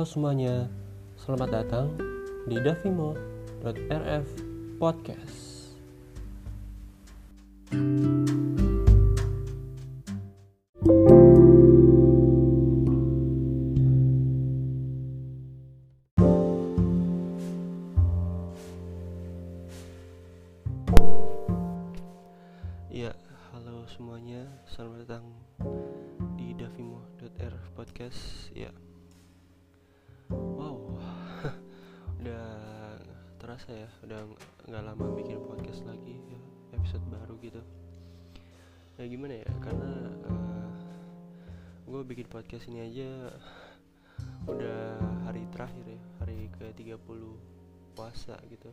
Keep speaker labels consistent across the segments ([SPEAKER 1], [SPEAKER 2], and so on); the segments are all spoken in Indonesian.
[SPEAKER 1] Halo semuanya, selamat datang di davimo.rf podcast. Ya gimana ya, karena gue bikin podcast ini aja udah hari terakhir ya, hari ke 30 puasa gitu.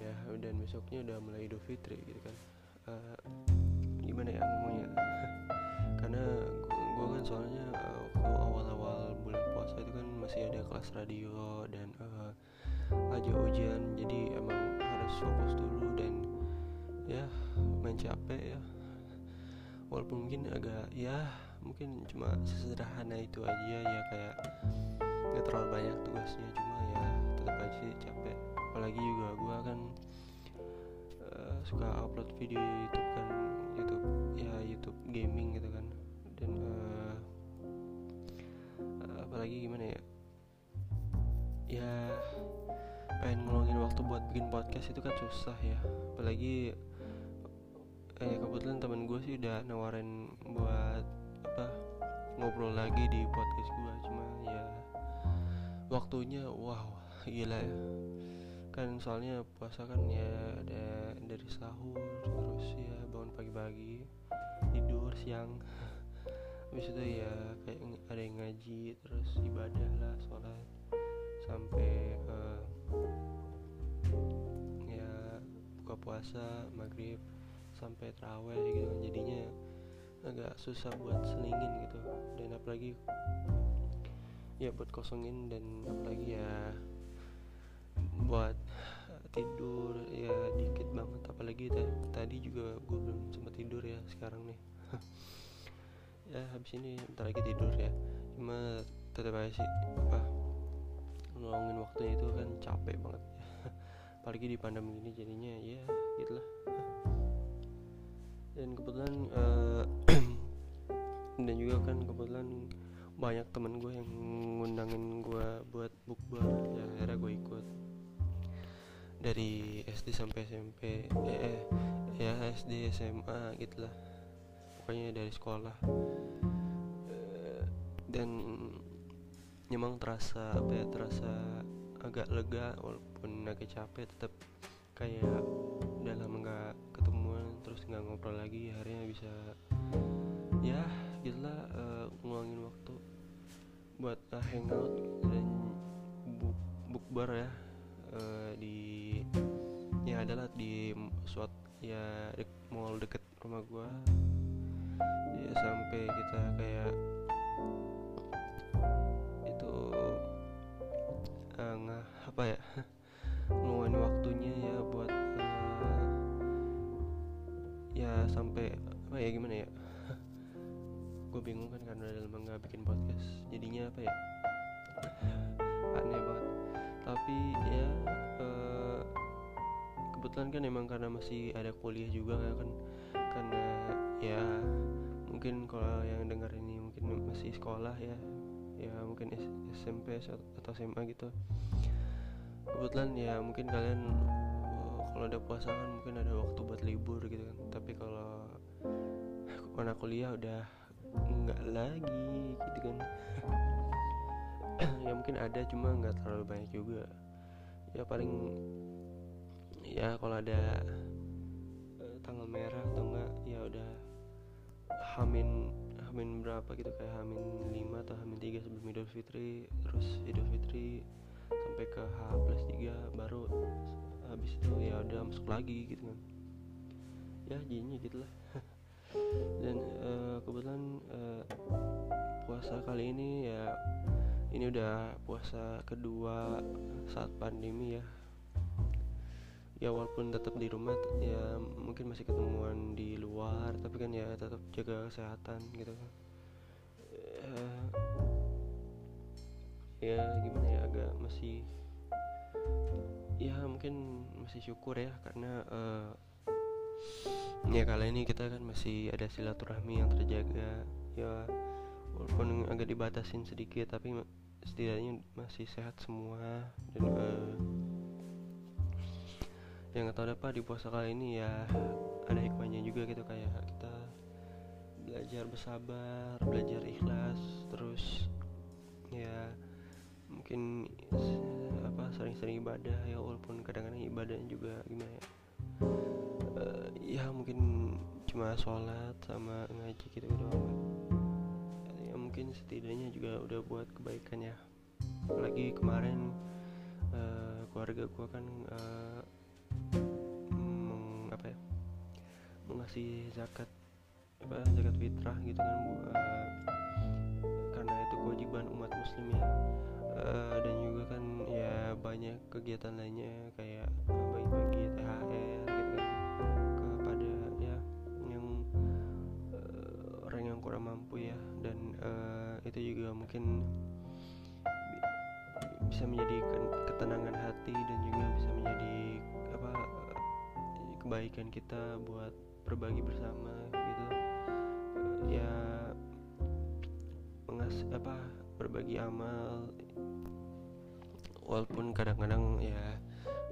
[SPEAKER 1] Ya, dan besoknya udah mulai Idul Fitri gitu kan. Eh, gimana ya ngomongnya? karena gue kan soalnya eh, waktu awal-awal bulan puasa itu kan masih ada kelas radio dan eh, aja ujian jadi emang harus fokus dulu capek ya. Walaupun mungkin agak ya mungkin cuma sesederhana itu aja ya kayak nggak terlalu banyak tugasnya cuma ya tetap aja sih capek. Apalagi juga gue kan eh, suka upload video YouTube kan YouTube ya YouTube gaming gitu kan. Dan eh, apalagi gimana ya? Ya pengen ngeluangin waktu buat bikin podcast itu kan susah ya. Apalagi eh kebetulan temen gue sih udah nawarin buat apa ngobrol lagi di podcast gue cuma ya waktunya wow gila ya. Kan soalnya puasa kan ya ada dari sahur terus ya bangun pagi-pagi tidur siang. Habis itu ya kayak ada yang ngaji terus ibadah lah sholat. Sampai eh, ya buka puasa maghrib sampai terawih gitu kan. jadinya agak susah buat selingin gitu. Dan apalagi ya buat kosongin dan apalagi ya buat tidur ya dikit banget. Apalagi ta- tadi juga gue belum sempat tidur ya sekarang nih. Ya habis ini bentar lagi tidur ya. Cuma tetap aja sih apa ngeluangin waktunya itu kan capek banget. Apalagi di pandemi ini jadinya ya gitulah dan kebetulan eh, dan juga kan kebetulan banyak temen gue yang ngundangin gue buat bukber ya akhirnya gue ikut. Dari SD sampai SMP eh, eh ya SD SMA gitulah. Pokoknya dari sekolah. Eh, dan memang terasa apa ya terasa agak lega walaupun agak capek tetap kayak nggak ngobrol lagi akhirnya bisa ya gitulah eh, ngeluangin waktu buat eh, hangout dan buk bukber ya eh, di ya adalah di suat ya dek, mall deket rumah gua. Ya sampai kita kayak itu eh, nggak apa ya ngeluangin waktunya ya buat sampai apa ya gimana ya? Gue bingung kan karena udah lama nggak bikin podcast. Jadinya apa ya? Aneh banget. Tapi ya eh, kebetulan kan emang karena masih ada kuliah juga kan karena ya mungkin kalau yang dengar ini mungkin masih sekolah ya. Ya mungkin SMP atau SMA gitu. Kebetulan ya mungkin kalian kalau ada puasa kan mungkin ada waktu buat libur gitu kan. Tapi kalau anak kuliah udah nggak lagi gitu kan. Ya mungkin ada cuma nggak terlalu banyak juga. Ya paling ya kalau ada eh, tanggal merah atau enggak ya udah hamin hamin berapa gitu kayak hamin 5 atau hamin 3 sebelum Idul Fitri terus Idul Fitri sampai ke H plus 3 baru habis itu ya udah masuk lagi gitu kan. Ya jadinya gitulah dan eh, kebetulan eh, puasa kali ini ya ini udah puasa kedua saat pandemi ya. Ya walaupun tetap di rumah ya mungkin masih ketemuan di luar tapi kan ya tetap jaga kesehatan gitu kan. Eh, ya gimana ya agak masih ya mungkin masih syukur ya karena uh, ya kali ini kita kan masih ada silaturahmi yang terjaga. Ya walaupun agak dibatasin sedikit tapi setidaknya masih sehat semua. Dan uh, yang nggak tahu apa di puasa kali ini ya ada hikmahnya juga gitu kayak kita belajar bersabar belajar ikhlas terus ya mungkin sering-sering ibadah ya walaupun kadang-kadang ibadahnya juga gimana ya? Uh, ya mungkin cuma sholat sama ngaji gitu doang. Ya mungkin setidaknya juga udah buat kebaikan ya. Apalagi kemarin uh, keluarga gua kan uh, meng, ya? Mengasih zakat apa zakat fitrah gitu kan bu, karena itu kewajiban umat muslim ya. Uh, dan juga kan ya banyak kegiatan lainnya kayak bagi-bagi THR gitu kan kepada ya yang uh, orang yang kurang mampu ya. Dan uh, itu juga mungkin bisa menjadi ketenangan hati dan juga bisa menjadi apa kebaikan kita buat berbagi bersama gitu. Ya apa berbagi amal. Walaupun kadang-kadang ya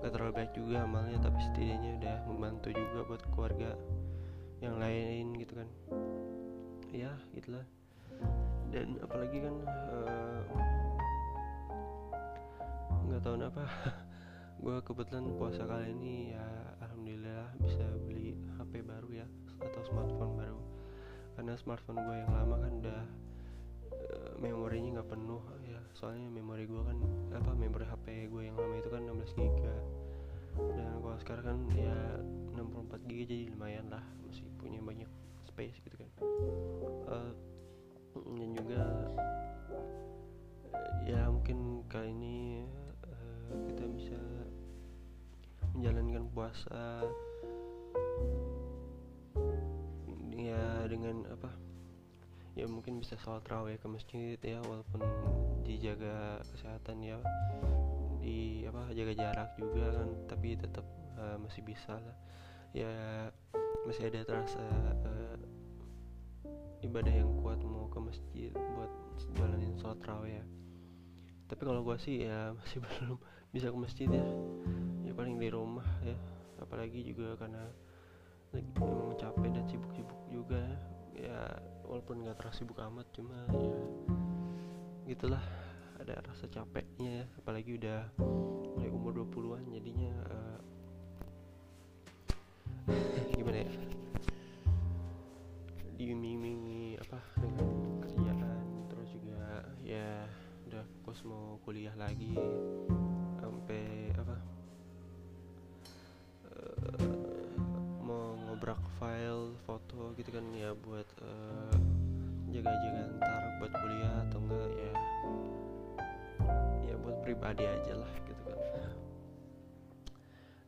[SPEAKER 1] gak terlalu baik juga amalnya tapi setidaknya udah membantu juga buat keluarga yang lain gitu kan. Ya gitulah. Dan apalagi kan uh, nggak tahu kenapa gue kebetulan puasa kali ini ya alhamdulillah bisa beli HP baru ya atau smartphone baru. Karena smartphone gue yang lama kan udah uh, nggak penuh ya. Soalnya memori gue kan apa memori HP gue yang lama itu kan 16 GB dan kalau sekarang kan ya 64 GB jadi lumayan lah. Masih punya banyak space gitu kan. Uh, dan juga ya mungkin kali ini kita bisa menjalankan puasa ya dengan apa ya mungkin bisa sholat raweh ke masjid ya walaupun dijaga kesehatan ya. Di apa jaga jarak juga kan tapi tetap uh, masih bisa lah. Ya masih ada terasa uh, ibadah yang kuat mau ke masjid buat jalanin sholat raweh ya. Tapi kalau gue sih ya masih belum bisa ke masjid ya. Ya paling di rumah ya. Apalagi juga karena lagi emang capek dan sibuk-sibuk juga ya walaupun nggak terlalu sibuk amat cuma ya gitulah ada rasa capeknya ya apalagi udah mulai umur 20-an jadinya uh, gimana ya diiming-imingi apa dengan kerjaan terus juga ya udah fokus mau kuliah lagi sampai apa uh, mau ngobrak file foto gitu kan ya buat uh, jaga-jaga ntar buat kuliah atau enggak ya. Ya buat pribadi aja lah gitu kan.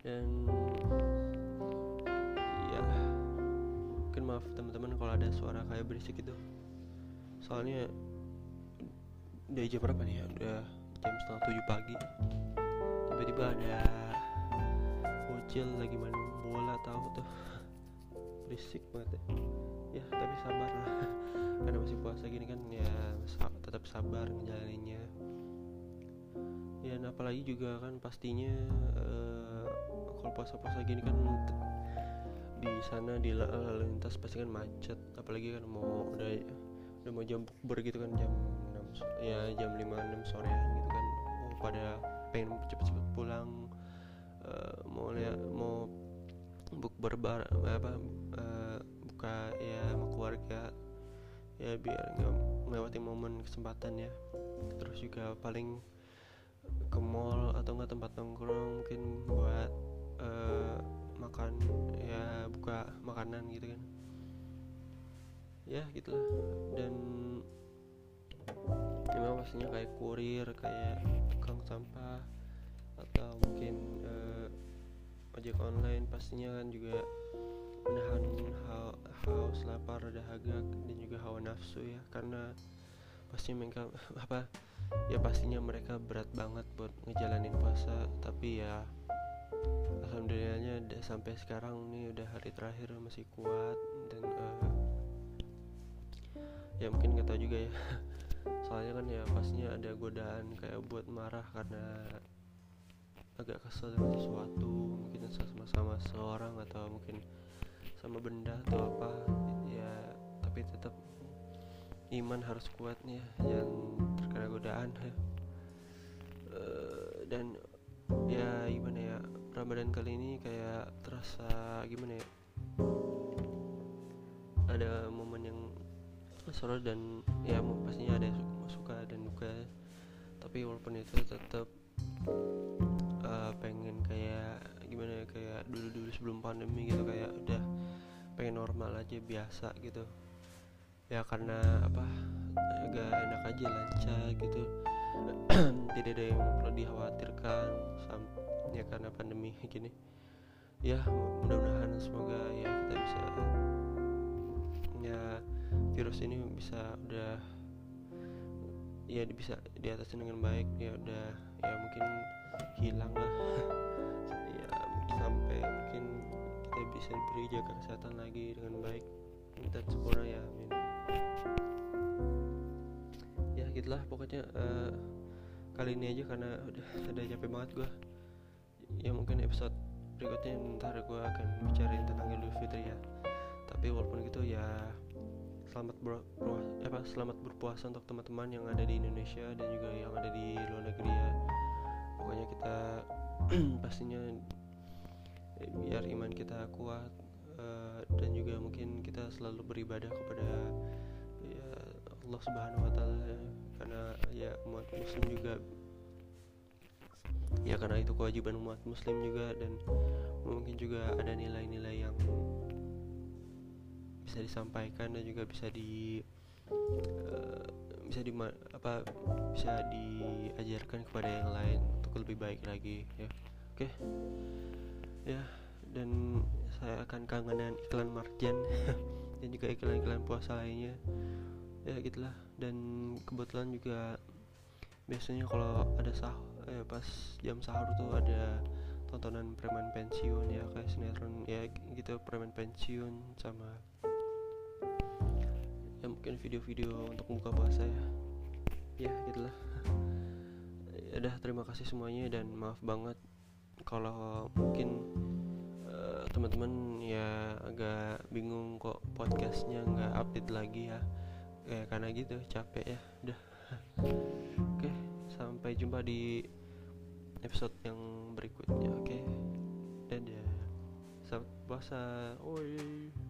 [SPEAKER 1] Dan ya mungkin maaf teman-teman kalau ada suara kayak berisik gitu. Soalnya udah jam berapa nih ya? Udah jam setengah tujuh pagi. Tiba-tiba ada bocil lagi main bola tahu tuh. Berisik banget ya. ya tapi sabar lah karena masih puasa gini kan ya tetap sabar ngejalaninnya. Ya nah apalagi juga kan pastinya uh, kalau puasa-puasa gini kan di sana di lalu lintas pasti kan macet. Apalagi kan mau udah udah mau jam bukber gitu kan jam 6 ya jam 5 6 sore gitu kan oh, pada pengen cepet-cepet pulang uh, mau lihat mau bukber bar apa uh, buka ya sama keluarga ya biar nggak melewati momen kesempatan ya. Terus juga paling ke mall atau enggak tempat nongkrong mungkin buat uh, makan ya buka makanan gitu kan. Ya gitulah. Dan memang pastinya kayak kurir kayak tukang sampah atau mungkin uh, ojek online pastinya kan juga menahan haus lapar dahaga hawa nafsu ya karena pastinya mereka apa ya pastinya mereka berat banget buat ngejalanin puasa. Tapi ya alhamdulillahnya udah sampai sekarang nih udah hari terakhir masih kuat dan uh, ya mungkin nggak tahu juga ya. Soalnya kan ya pastinya ada godaan kayak buat marah karena agak kesel dengan sesuatu mungkin sama sama seorang atau mungkin sama benda atau apa ya tapi tetap iman harus kuat nih ya jangan terkena godaan ya. Uh, dan ya gimana ya Ramadan kali ini kayak terasa gimana ya? Ada momen yang seru dan ya pastinya ada suka dan duka. Tapi walaupun itu tetap uh, pengen kayak gimana ya kayak dulu dulu sebelum pandemi gitu kayak udah pengen normal aja biasa gitu ya karena apa agak enak aja lancar gitu. Tidak ada yang perlu dikhawatirkan ya karena pandemi gini. Ya mudah-mudahan semoga ya kita bisa ya virus ini bisa udah ya bisa di atas dengan baik ya udah ya mungkin hilang lah. Ya sampai mungkin kita bisa diberi jaga kesehatan lagi dengan baik. Dan sempurna ya amin ya gitulah. Pokoknya uh, kali ini aja karena udah ada capek banget gue ya mungkin episode berikutnya ntar gue akan bicarain tentang Idul Fitri ya. Tapi walaupun gitu ya selamat ber, apa selamat berpuasa untuk teman-teman yang ada di Indonesia dan juga yang ada di luar negeri ya. Pokoknya kita pastinya eh, biar iman kita kuat uh, dan juga mungkin kita selalu beribadah kepada Allah Subhanahu Wa Taala karena ya umat Muslim juga ya karena itu kewajiban umat muslim juga dan mungkin juga ada nilai-nilai yang bisa disampaikan dan juga bisa di uh, bisa di apa bisa diajarkan kepada yang lain untuk lebih baik lagi ya oke okay. ya dan saya akan kangen dengan iklan Marjan dan juga iklan-iklan puasa lainnya ya gitulah. Dan kebetulan juga biasanya kalau ada sahur eh, pas jam sahur tuh ada tontonan preman pensiun ya kayak sinetron ya gitu preman pensiun sama ya mungkin video-video untuk buka puasa ya. Ya gitulah. Ya udah terima kasih semuanya dan maaf banget kalau mungkin uh, teman-teman ya agak bingung kok podcastnya nggak update lagi ya kayak karena gitu capek ya. Udah. Oke sampai jumpa di episode yang berikutnya oke? Dan ya selamat puasa. Oi